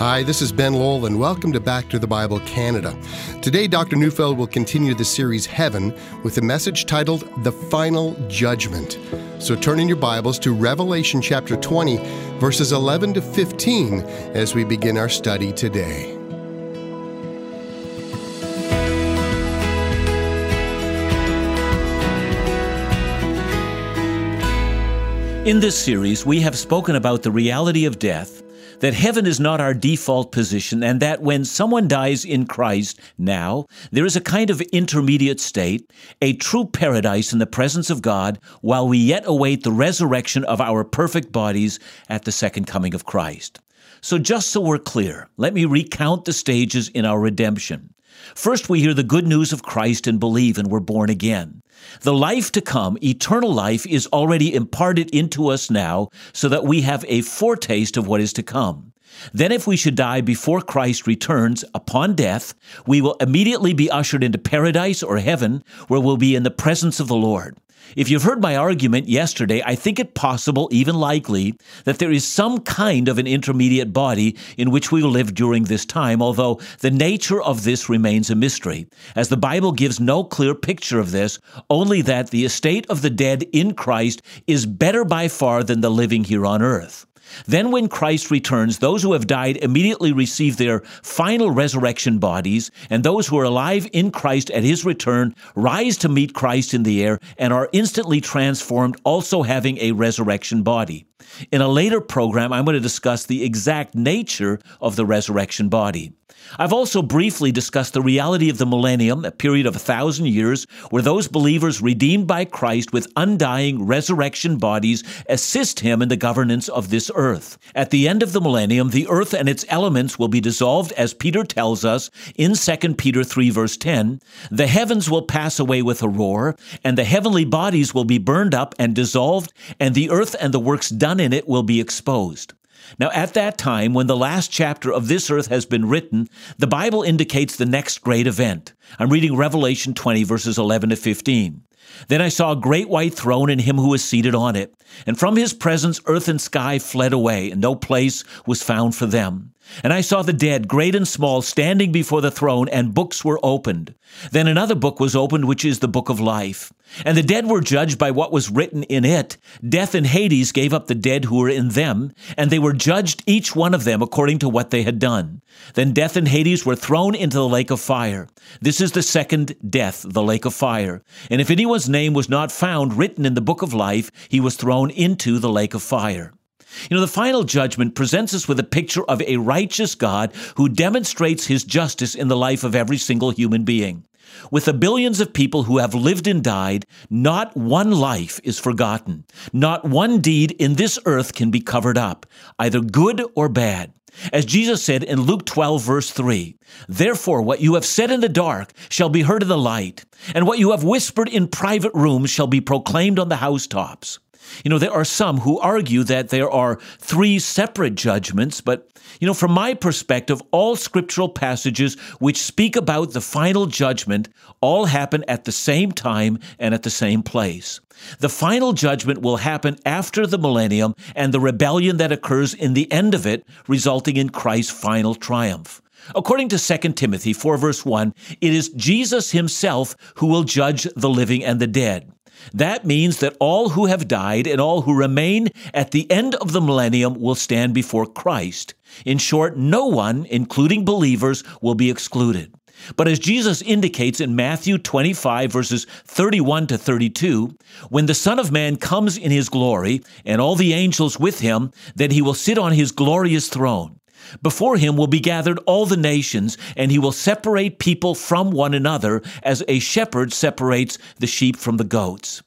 Hi, this is Ben Lowell, and welcome to Back to the Bible Canada. Today, Dr. Neufeld will continue the series Heaven with a message titled The Final Judgment. So turn in your Bibles to Revelation chapter 20, verses 11 to 15, as we begin our study today. In this series, we have spoken about the reality of death that heaven is not our default position and that when someone dies in Christ now, there is a kind of intermediate state, a true paradise in the presence of God while we yet await the resurrection of our perfect bodies at the second coming of Christ. So just so we're clear, let me recount the stages in our redemption. First, we hear the good news of Christ and believe and we're born again. The life to come, eternal life, is already imparted into us now so that we have a foretaste of what is to come. Then, if we should die before Christ returns upon death, we will immediately be ushered into paradise or heaven, where we'll be in the presence of the Lord. If you've heard my argument yesterday, I think it possible, even likely, that there is some kind of an intermediate body in which we live during this time, although the nature of this remains a mystery, as the Bible gives no clear picture of this, only that the estate of the dead in Christ is better by far than the living here on earth. Then, when Christ returns, those who have died immediately receive their final resurrection bodies, and those who are alive in Christ at his return rise to meet Christ in the air and are instantly transformed, also having a resurrection body. In a later program, I'm going to discuss the exact nature of the resurrection body. I've also briefly discussed the reality of the millennium, a period of a thousand years, where those believers redeemed by Christ with undying resurrection bodies assist him in the governance of this earth. At the end of the millennium, the earth and its elements will be dissolved, as Peter tells us in 2 Peter 3, verse 10. The heavens will pass away with a roar, and the heavenly bodies will be burned up and dissolved, and the earth and the works done in it will be exposed. Now, at that time, when the last chapter of this earth has been written, the Bible indicates the next great event. I'm reading Revelation 20, verses 11 to 15. Then I saw a great white throne and him who was seated on it. And from his presence earth and sky fled away, and no place was found for them. And I saw the dead, great and small, standing before the throne, and books were opened. Then another book was opened, which is the book of life. And the dead were judged by what was written in it. Death and Hades gave up the dead who were in them, and they were judged each one of them according to what they had done. Then death and Hades were thrown into the lake of fire. This is the second death, the lake of fire. And if anyone's name was not found written in the book of life, he was thrown into the lake of fire. You know, the final judgment presents us with a picture of a righteous God who demonstrates his justice in the life of every single human being. With the billions of people who have lived and died, not one life is forgotten. Not one deed in this earth can be covered up, either good or bad. As Jesus said in Luke 12, verse 3, Therefore, what you have said in the dark shall be heard in the light, and what you have whispered in private rooms shall be proclaimed on the housetops. You know, there are some who argue that there are three separate judgments, but, you know, from my perspective, all scriptural passages which speak about the final judgment all happen at the same time and at the same place. The final judgment will happen after the millennium and the rebellion that occurs in the end of it, resulting in Christ's final triumph. According to 2 Timothy 4 verse 1, it is Jesus himself who will judge the living and the dead. That means that all who have died and all who remain at the end of the millennium will stand before Christ. In short, no one, including believers, will be excluded. But as Jesus indicates in Matthew 25, verses 31 to 32, when the Son of Man comes in his glory and all the angels with him, then he will sit on his glorious throne. Before him will be gathered all the nations, and he will separate people from one another as a shepherd separates the sheep from the goats.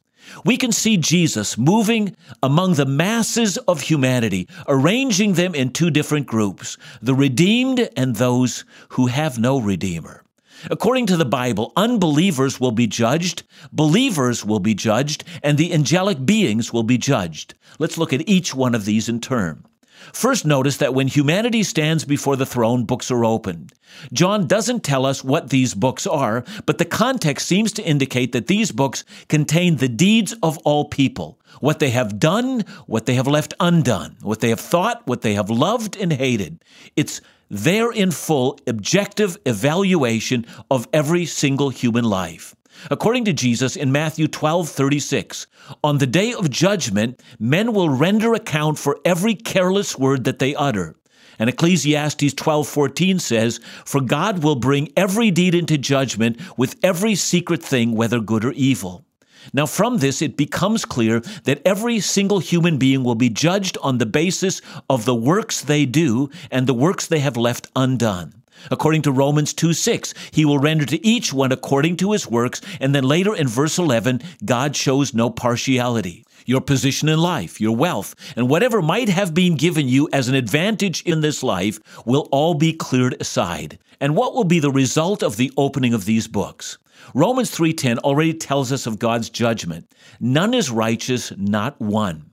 We can see Jesus moving among the masses of humanity, arranging them in two different groups the redeemed and those who have no Redeemer. According to the Bible, unbelievers will be judged, believers will be judged, and the angelic beings will be judged. Let's look at each one of these in turn. First, notice that when humanity stands before the throne, books are opened. John doesn't tell us what these books are, but the context seems to indicate that these books contain the deeds of all people what they have done, what they have left undone, what they have thought, what they have loved and hated. It's there in full objective evaluation of every single human life. According to Jesus in Matthew 12 36, on the day of judgment, men will render account for every careless word that they utter. And Ecclesiastes 12:14 says, "For God will bring every deed into judgment with every secret thing whether good or evil." Now, from this, it becomes clear that every single human being will be judged on the basis of the works they do and the works they have left undone. According to Romans 2 6, he will render to each one according to his works. And then later in verse 11, God shows no partiality. Your position in life, your wealth, and whatever might have been given you as an advantage in this life will all be cleared aside. And what will be the result of the opening of these books? Romans 3:10 already tells us of God's judgment. None is righteous, not one.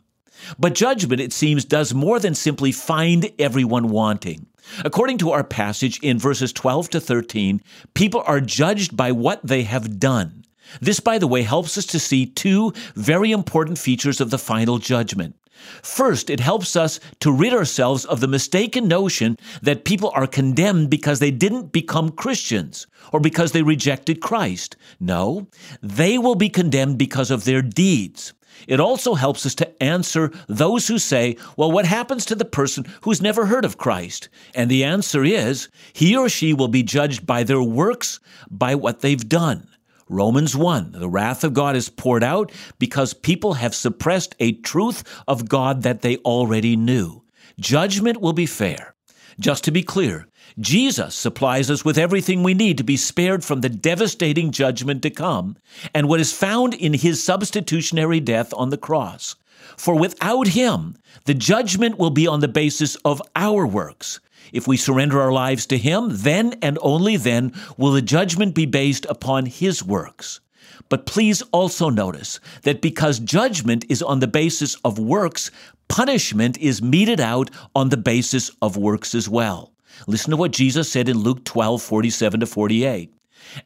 But judgment, it seems, does more than simply find everyone wanting. According to our passage in verses 12 to 13, people are judged by what they have done. This, by the way, helps us to see two very important features of the final judgment. First, it helps us to rid ourselves of the mistaken notion that people are condemned because they didn't become Christians or because they rejected Christ. No, they will be condemned because of their deeds. It also helps us to answer those who say, well, what happens to the person who's never heard of Christ? And the answer is, he or she will be judged by their works, by what they've done. Romans 1, the wrath of God is poured out because people have suppressed a truth of God that they already knew. Judgment will be fair. Just to be clear, Jesus supplies us with everything we need to be spared from the devastating judgment to come and what is found in his substitutionary death on the cross. For without him, the judgment will be on the basis of our works. If we surrender our lives to him, then and only then will the judgment be based upon his works. But please also notice that because judgment is on the basis of works, punishment is meted out on the basis of works as well. Listen to what Jesus said in Luke 12, 47 to 48.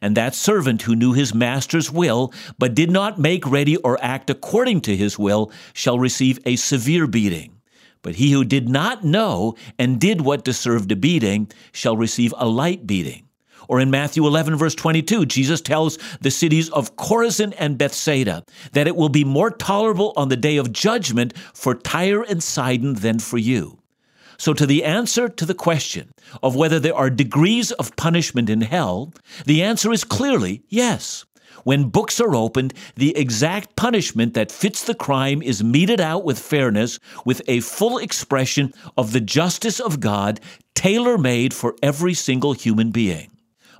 And that servant who knew his master's will, but did not make ready or act according to his will, shall receive a severe beating. But he who did not know and did what deserved a beating shall receive a light beating. Or in Matthew 11, verse 22, Jesus tells the cities of Chorazin and Bethsaida that it will be more tolerable on the day of judgment for Tyre and Sidon than for you. So, to the answer to the question of whether there are degrees of punishment in hell, the answer is clearly yes. When books are opened, the exact punishment that fits the crime is meted out with fairness, with a full expression of the justice of God, tailor made for every single human being.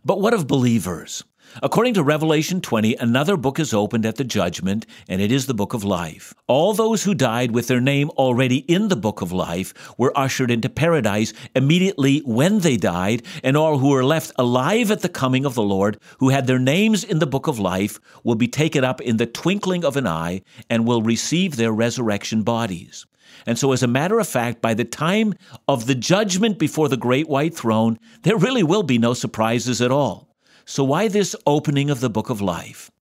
But what of believers? According to Revelation 20, another book is opened at the judgment, and it is the book of life. All those who died with their name already in the book of life were ushered into paradise immediately when they died, and all who were left alive at the coming of the Lord, who had their names in the book of life, will be taken up in the twinkling of an eye and will receive their resurrection bodies. And so, as a matter of fact, by the time of the judgment before the great white throne, there really will be no surprises at all. So, why this opening of the book of life?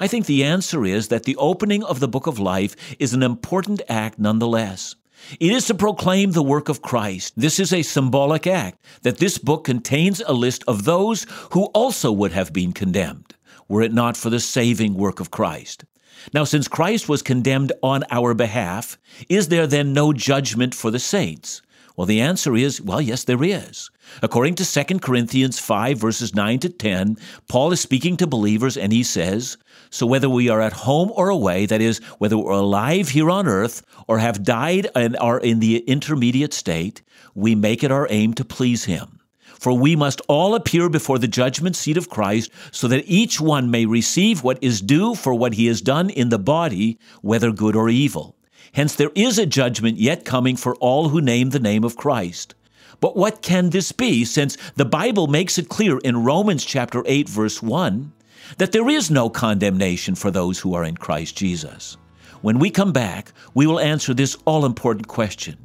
I think the answer is that the opening of the book of life is an important act nonetheless. It is to proclaim the work of Christ. This is a symbolic act that this book contains a list of those who also would have been condemned, were it not for the saving work of Christ. Now, since Christ was condemned on our behalf, is there then no judgment for the saints? Well, the answer is, well, yes, there is. According to 2 Corinthians 5, verses 9 to 10, Paul is speaking to believers and he says, So whether we are at home or away, that is, whether we're alive here on earth or have died and are in the intermediate state, we make it our aim to please him. For we must all appear before the judgment seat of Christ, so that each one may receive what is due for what he has done in the body, whether good or evil. Hence there is a judgment yet coming for all who name the name of Christ. But what can this be, since the Bible makes it clear in Romans chapter 8, verse 1, that there is no condemnation for those who are in Christ Jesus? When we come back, we will answer this all important question.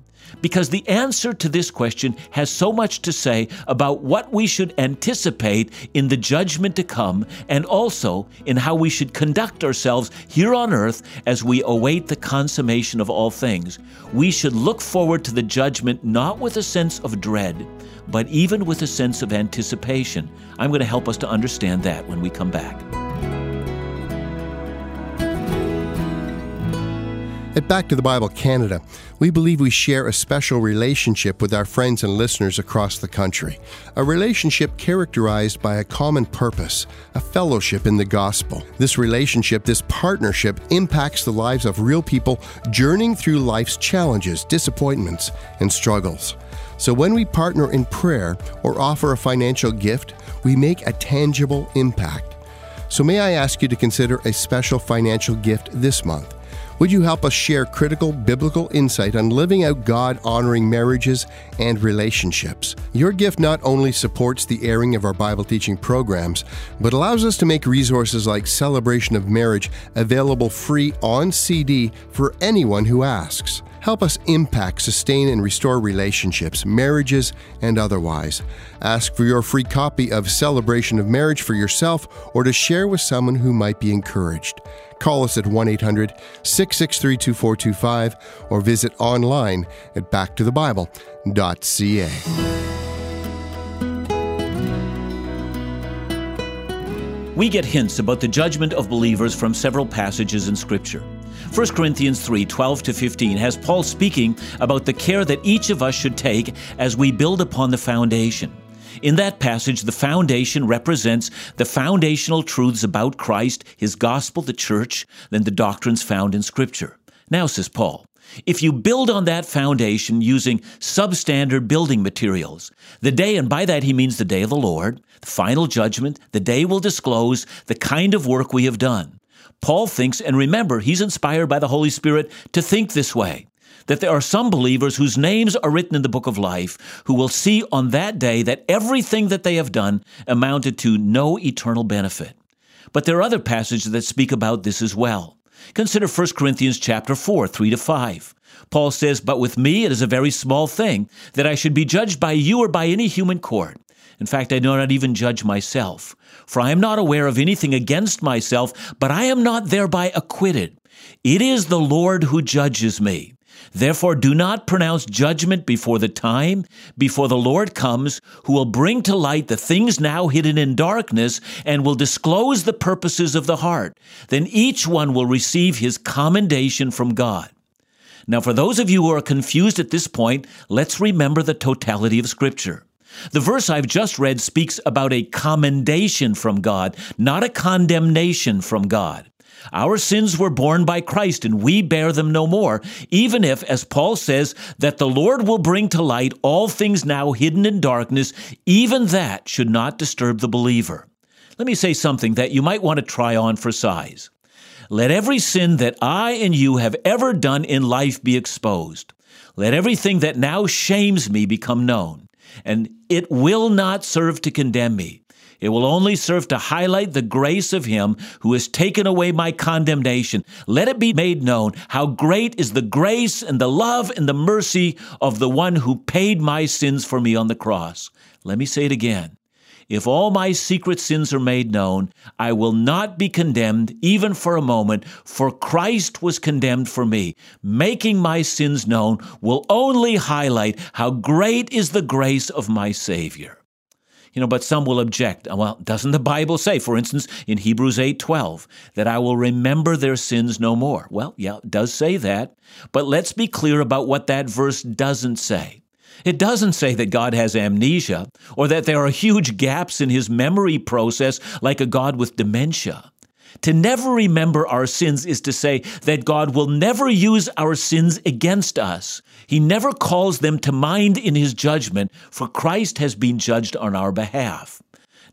Because the answer to this question has so much to say about what we should anticipate in the judgment to come and also in how we should conduct ourselves here on earth as we await the consummation of all things. We should look forward to the judgment not with a sense of dread, but even with a sense of anticipation. I'm going to help us to understand that when we come back. At Back to the Bible Canada, we believe we share a special relationship with our friends and listeners across the country. A relationship characterized by a common purpose, a fellowship in the gospel. This relationship, this partnership, impacts the lives of real people journeying through life's challenges, disappointments, and struggles. So when we partner in prayer or offer a financial gift, we make a tangible impact. So may I ask you to consider a special financial gift this month? Would you help us share critical biblical insight on living out God honoring marriages and relationships? Your gift not only supports the airing of our Bible teaching programs, but allows us to make resources like Celebration of Marriage available free on CD for anyone who asks. Help us impact, sustain, and restore relationships, marriages, and otherwise. Ask for your free copy of Celebration of Marriage for yourself or to share with someone who might be encouraged. Call us at 1 800 663 2425 or visit online at backtothebible.ca. We get hints about the judgment of believers from several passages in Scripture. 1 Corinthians 3 12 to 15 has Paul speaking about the care that each of us should take as we build upon the foundation. In that passage, the foundation represents the foundational truths about Christ, his gospel, the church, than the doctrines found in Scripture. Now, says Paul, if you build on that foundation using substandard building materials, the day, and by that he means the day of the Lord, the final judgment, the day will disclose the kind of work we have done. Paul thinks, and remember, he's inspired by the Holy Spirit to think this way that there are some believers whose names are written in the book of life who will see on that day that everything that they have done amounted to no eternal benefit. But there are other passages that speak about this as well. Consider 1 Corinthians chapter 4, 3 to 5. Paul says, But with me it is a very small thing that I should be judged by you or by any human court. In fact, I do not even judge myself, for I am not aware of anything against myself, but I am not thereby acquitted. It is the Lord who judges me. Therefore, do not pronounce judgment before the time, before the Lord comes, who will bring to light the things now hidden in darkness and will disclose the purposes of the heart. Then each one will receive his commendation from God. Now, for those of you who are confused at this point, let's remember the totality of Scripture. The verse I've just read speaks about a commendation from God, not a condemnation from God. Our sins were borne by Christ and we bear them no more, even if, as Paul says, that the Lord will bring to light all things now hidden in darkness, even that should not disturb the believer. Let me say something that you might want to try on for size. Let every sin that I and you have ever done in life be exposed. Let everything that now shames me become known, and it will not serve to condemn me. It will only serve to highlight the grace of Him who has taken away my condemnation. Let it be made known how great is the grace and the love and the mercy of the one who paid my sins for me on the cross. Let me say it again. If all my secret sins are made known, I will not be condemned even for a moment, for Christ was condemned for me. Making my sins known will only highlight how great is the grace of my Savior. You know, but some will object. Well, doesn't the Bible say, for instance, in Hebrews 8:12, that I will remember their sins no more? Well, yeah, it does say that, but let's be clear about what that verse doesn't say. It doesn't say that God has amnesia or that there are huge gaps in his memory process like a God with dementia. To never remember our sins is to say that God will never use our sins against us. He never calls them to mind in his judgment, for Christ has been judged on our behalf.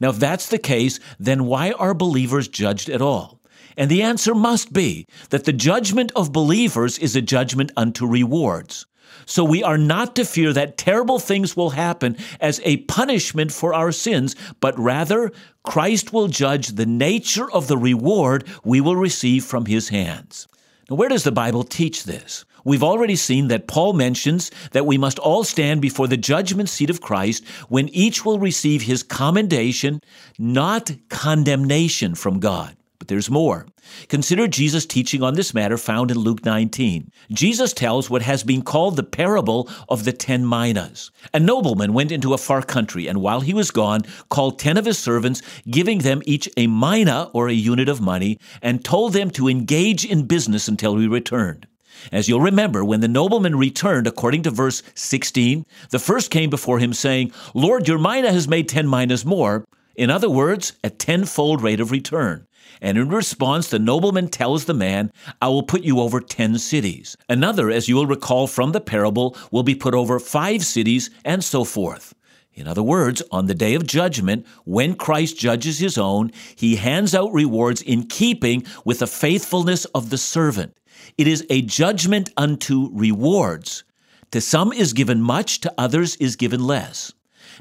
Now, if that's the case, then why are believers judged at all? And the answer must be that the judgment of believers is a judgment unto rewards. So we are not to fear that terrible things will happen as a punishment for our sins, but rather Christ will judge the nature of the reward we will receive from his hands. Now, where does the Bible teach this? We've already seen that Paul mentions that we must all stand before the judgment seat of Christ when each will receive his commendation, not condemnation from God. But there's more. Consider Jesus' teaching on this matter found in Luke 19. Jesus tells what has been called the parable of the ten minas. A nobleman went into a far country, and while he was gone, called ten of his servants, giving them each a mina or a unit of money, and told them to engage in business until he returned. As you'll remember, when the nobleman returned, according to verse 16, the first came before him, saying, Lord, your mina has made ten minas more. In other words, a tenfold rate of return. And in response, the nobleman tells the man, I will put you over ten cities. Another, as you will recall from the parable, will be put over five cities, and so forth. In other words, on the day of judgment, when Christ judges his own, he hands out rewards in keeping with the faithfulness of the servant. It is a judgment unto rewards. To some is given much, to others is given less.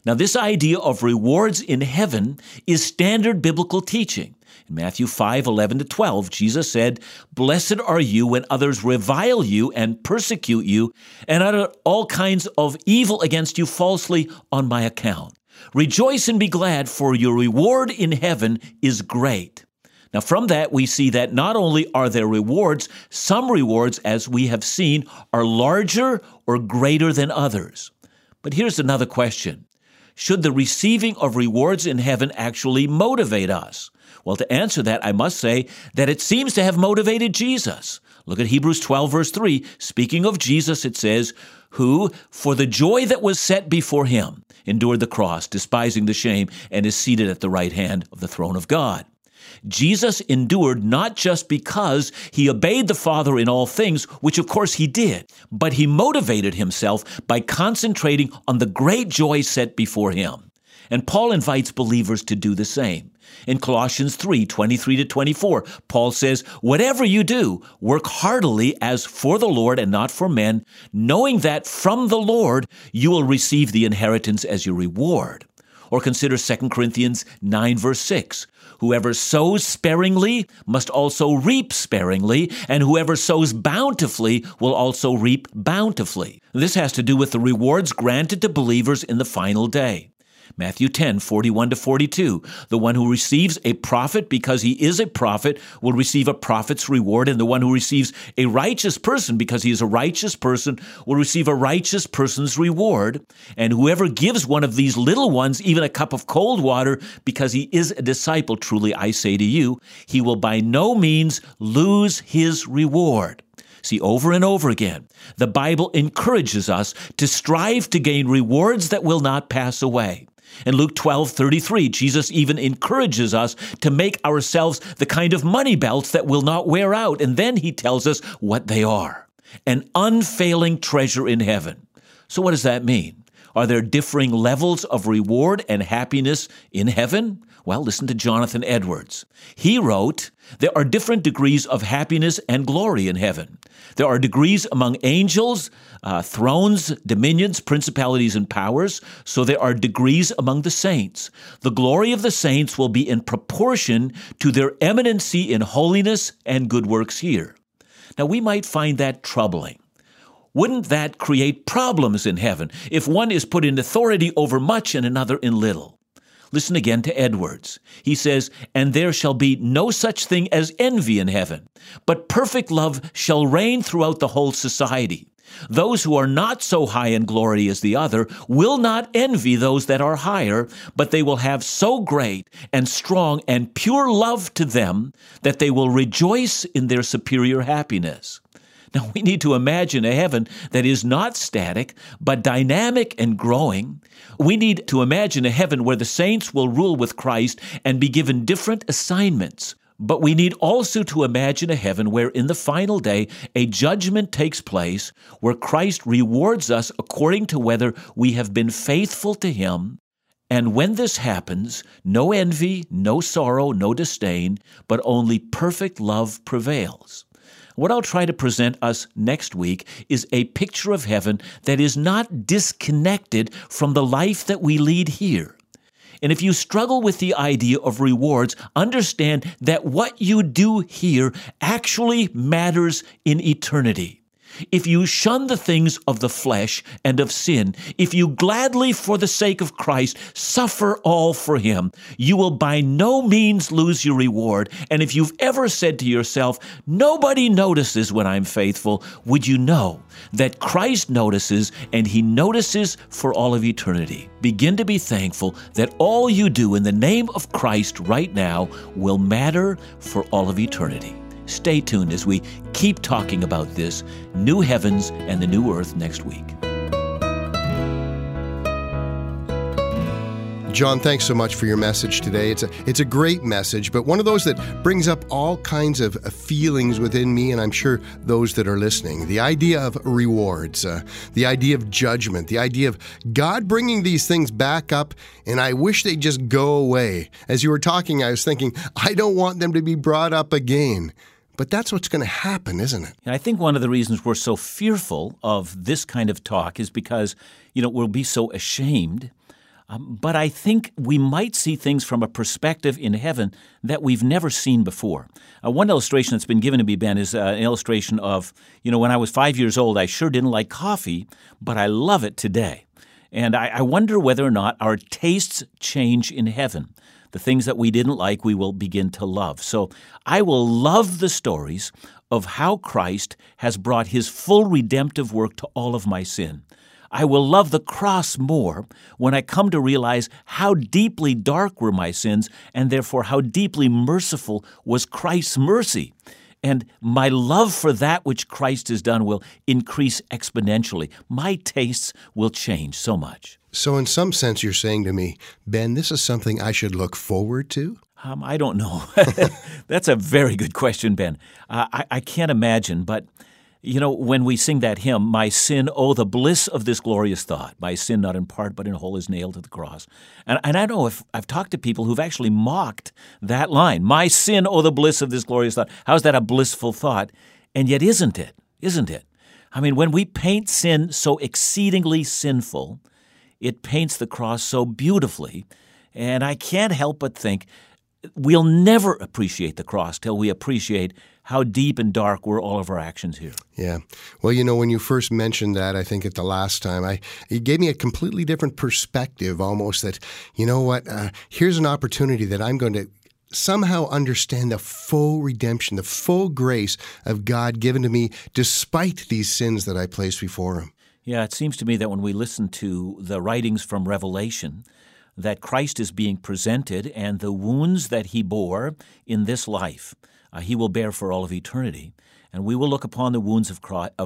Now, this idea of rewards in heaven is standard biblical teaching. In Matthew 5 11 to 12, Jesus said, Blessed are you when others revile you and persecute you and utter all kinds of evil against you falsely on my account. Rejoice and be glad, for your reward in heaven is great. Now, from that, we see that not only are there rewards, some rewards, as we have seen, are larger or greater than others. But here's another question Should the receiving of rewards in heaven actually motivate us? Well, to answer that, I must say that it seems to have motivated Jesus. Look at Hebrews 12, verse 3. Speaking of Jesus, it says, Who, for the joy that was set before him, endured the cross, despising the shame, and is seated at the right hand of the throne of God. Jesus endured not just because he obeyed the Father in all things, which of course he did, but he motivated himself by concentrating on the great joy set before him. And Paul invites believers to do the same. In Colossians 3 23 to 24, Paul says, Whatever you do, work heartily as for the Lord and not for men, knowing that from the Lord you will receive the inheritance as your reward. Or consider 2 Corinthians 9, verse 6. Whoever sows sparingly must also reap sparingly, and whoever sows bountifully will also reap bountifully. This has to do with the rewards granted to believers in the final day. Matthew 10, 41 to 42. The one who receives a prophet because he is a prophet will receive a prophet's reward, and the one who receives a righteous person because he is a righteous person will receive a righteous person's reward. And whoever gives one of these little ones even a cup of cold water because he is a disciple, truly I say to you, he will by no means lose his reward. See, over and over again, the Bible encourages us to strive to gain rewards that will not pass away. In Luke 12 33, Jesus even encourages us to make ourselves the kind of money belts that will not wear out. And then he tells us what they are an unfailing treasure in heaven. So, what does that mean? Are there differing levels of reward and happiness in heaven? Well, listen to Jonathan Edwards. He wrote, There are different degrees of happiness and glory in heaven. There are degrees among angels, uh, thrones, dominions, principalities, and powers. So there are degrees among the saints. The glory of the saints will be in proportion to their eminency in holiness and good works here. Now, we might find that troubling. Wouldn't that create problems in heaven if one is put in authority over much and another in little? Listen again to Edwards. He says, And there shall be no such thing as envy in heaven, but perfect love shall reign throughout the whole society. Those who are not so high in glory as the other will not envy those that are higher, but they will have so great and strong and pure love to them that they will rejoice in their superior happiness. Now, we need to imagine a heaven that is not static, but dynamic and growing. We need to imagine a heaven where the saints will rule with Christ and be given different assignments. But we need also to imagine a heaven where, in the final day, a judgment takes place where Christ rewards us according to whether we have been faithful to Him. And when this happens, no envy, no sorrow, no disdain, but only perfect love prevails. What I'll try to present us next week is a picture of heaven that is not disconnected from the life that we lead here. And if you struggle with the idea of rewards, understand that what you do here actually matters in eternity. If you shun the things of the flesh and of sin, if you gladly, for the sake of Christ, suffer all for him, you will by no means lose your reward. And if you've ever said to yourself, Nobody notices when I'm faithful, would you know that Christ notices and he notices for all of eternity? Begin to be thankful that all you do in the name of Christ right now will matter for all of eternity. Stay tuned as we keep talking about this new heavens and the new earth next week. John, thanks so much for your message today. It's a it's a great message, but one of those that brings up all kinds of feelings within me, and I'm sure those that are listening. The idea of rewards, uh, the idea of judgment, the idea of God bringing these things back up, and I wish they'd just go away. As you were talking, I was thinking, I don't want them to be brought up again. But that's what's going to happen, isn't it? I think one of the reasons we're so fearful of this kind of talk is because, you know, we'll be so ashamed. Um, but I think we might see things from a perspective in heaven that we've never seen before. Uh, one illustration that's been given to me, Ben, is uh, an illustration of, you know, when I was five years old, I sure didn't like coffee, but I love it today. And I, I wonder whether or not our tastes change in heaven. The things that we didn't like, we will begin to love. So I will love the stories of how Christ has brought his full redemptive work to all of my sin. I will love the cross more when I come to realize how deeply dark were my sins, and therefore how deeply merciful was Christ's mercy. And my love for that which Christ has done will increase exponentially. My tastes will change so much. So, in some sense, you're saying to me, Ben, this is something I should look forward to? Um, I don't know. That's a very good question, Ben. Uh, I, I can't imagine, but you know, when we sing that hymn, My sin, oh, the bliss of this glorious thought, my sin not in part but in whole is nailed to the cross. And, and I know if I've talked to people who've actually mocked that line, My sin, oh, the bliss of this glorious thought. How's that a blissful thought? And yet, isn't it? Isn't it? I mean, when we paint sin so exceedingly sinful, it paints the cross so beautifully. And I can't help but think we'll never appreciate the cross till we appreciate how deep and dark were all of our actions here. Yeah. Well, you know, when you first mentioned that, I think at the last time, I it gave me a completely different perspective almost that, you know what, uh, here's an opportunity that I'm going to somehow understand the full redemption, the full grace of God given to me despite these sins that I place before Him. Yeah, it seems to me that when we listen to the writings from Revelation, that Christ is being presented and the wounds that he bore in this life, uh, he will bear for all of eternity. And we will look upon the wounds of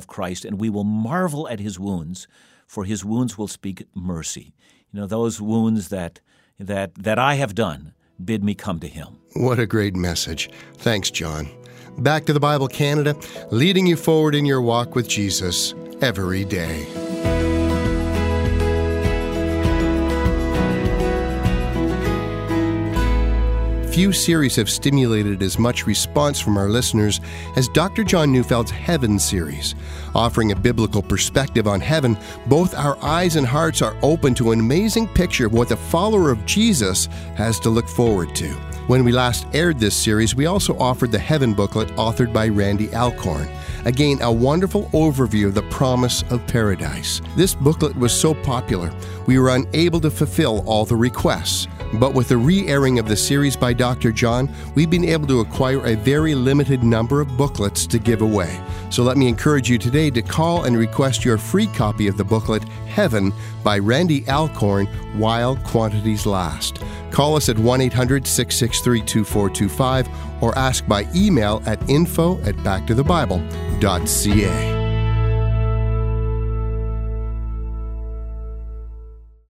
Christ and we will marvel at his wounds, for his wounds will speak mercy. You know, those wounds that, that, that I have done bid me come to him. What a great message. Thanks, John. Back to the Bible Canada, leading you forward in your walk with Jesus every day. Few series have stimulated as much response from our listeners as Dr. John Neufeld's Heaven series. Offering a biblical perspective on heaven, both our eyes and hearts are open to an amazing picture of what the follower of Jesus has to look forward to. When we last aired this series, we also offered the Heaven booklet authored by Randy Alcorn. Again, a wonderful overview of the promise of paradise. This booklet was so popular, we were unable to fulfill all the requests. But with the re airing of the series by Dr. John, we've been able to acquire a very limited number of booklets to give away. So let me encourage you today to call and request your free copy of the booklet Heaven by Randy Alcorn while quantities last. Call us at 1 800 663 2425 or ask by email at info at backtothebible.ca.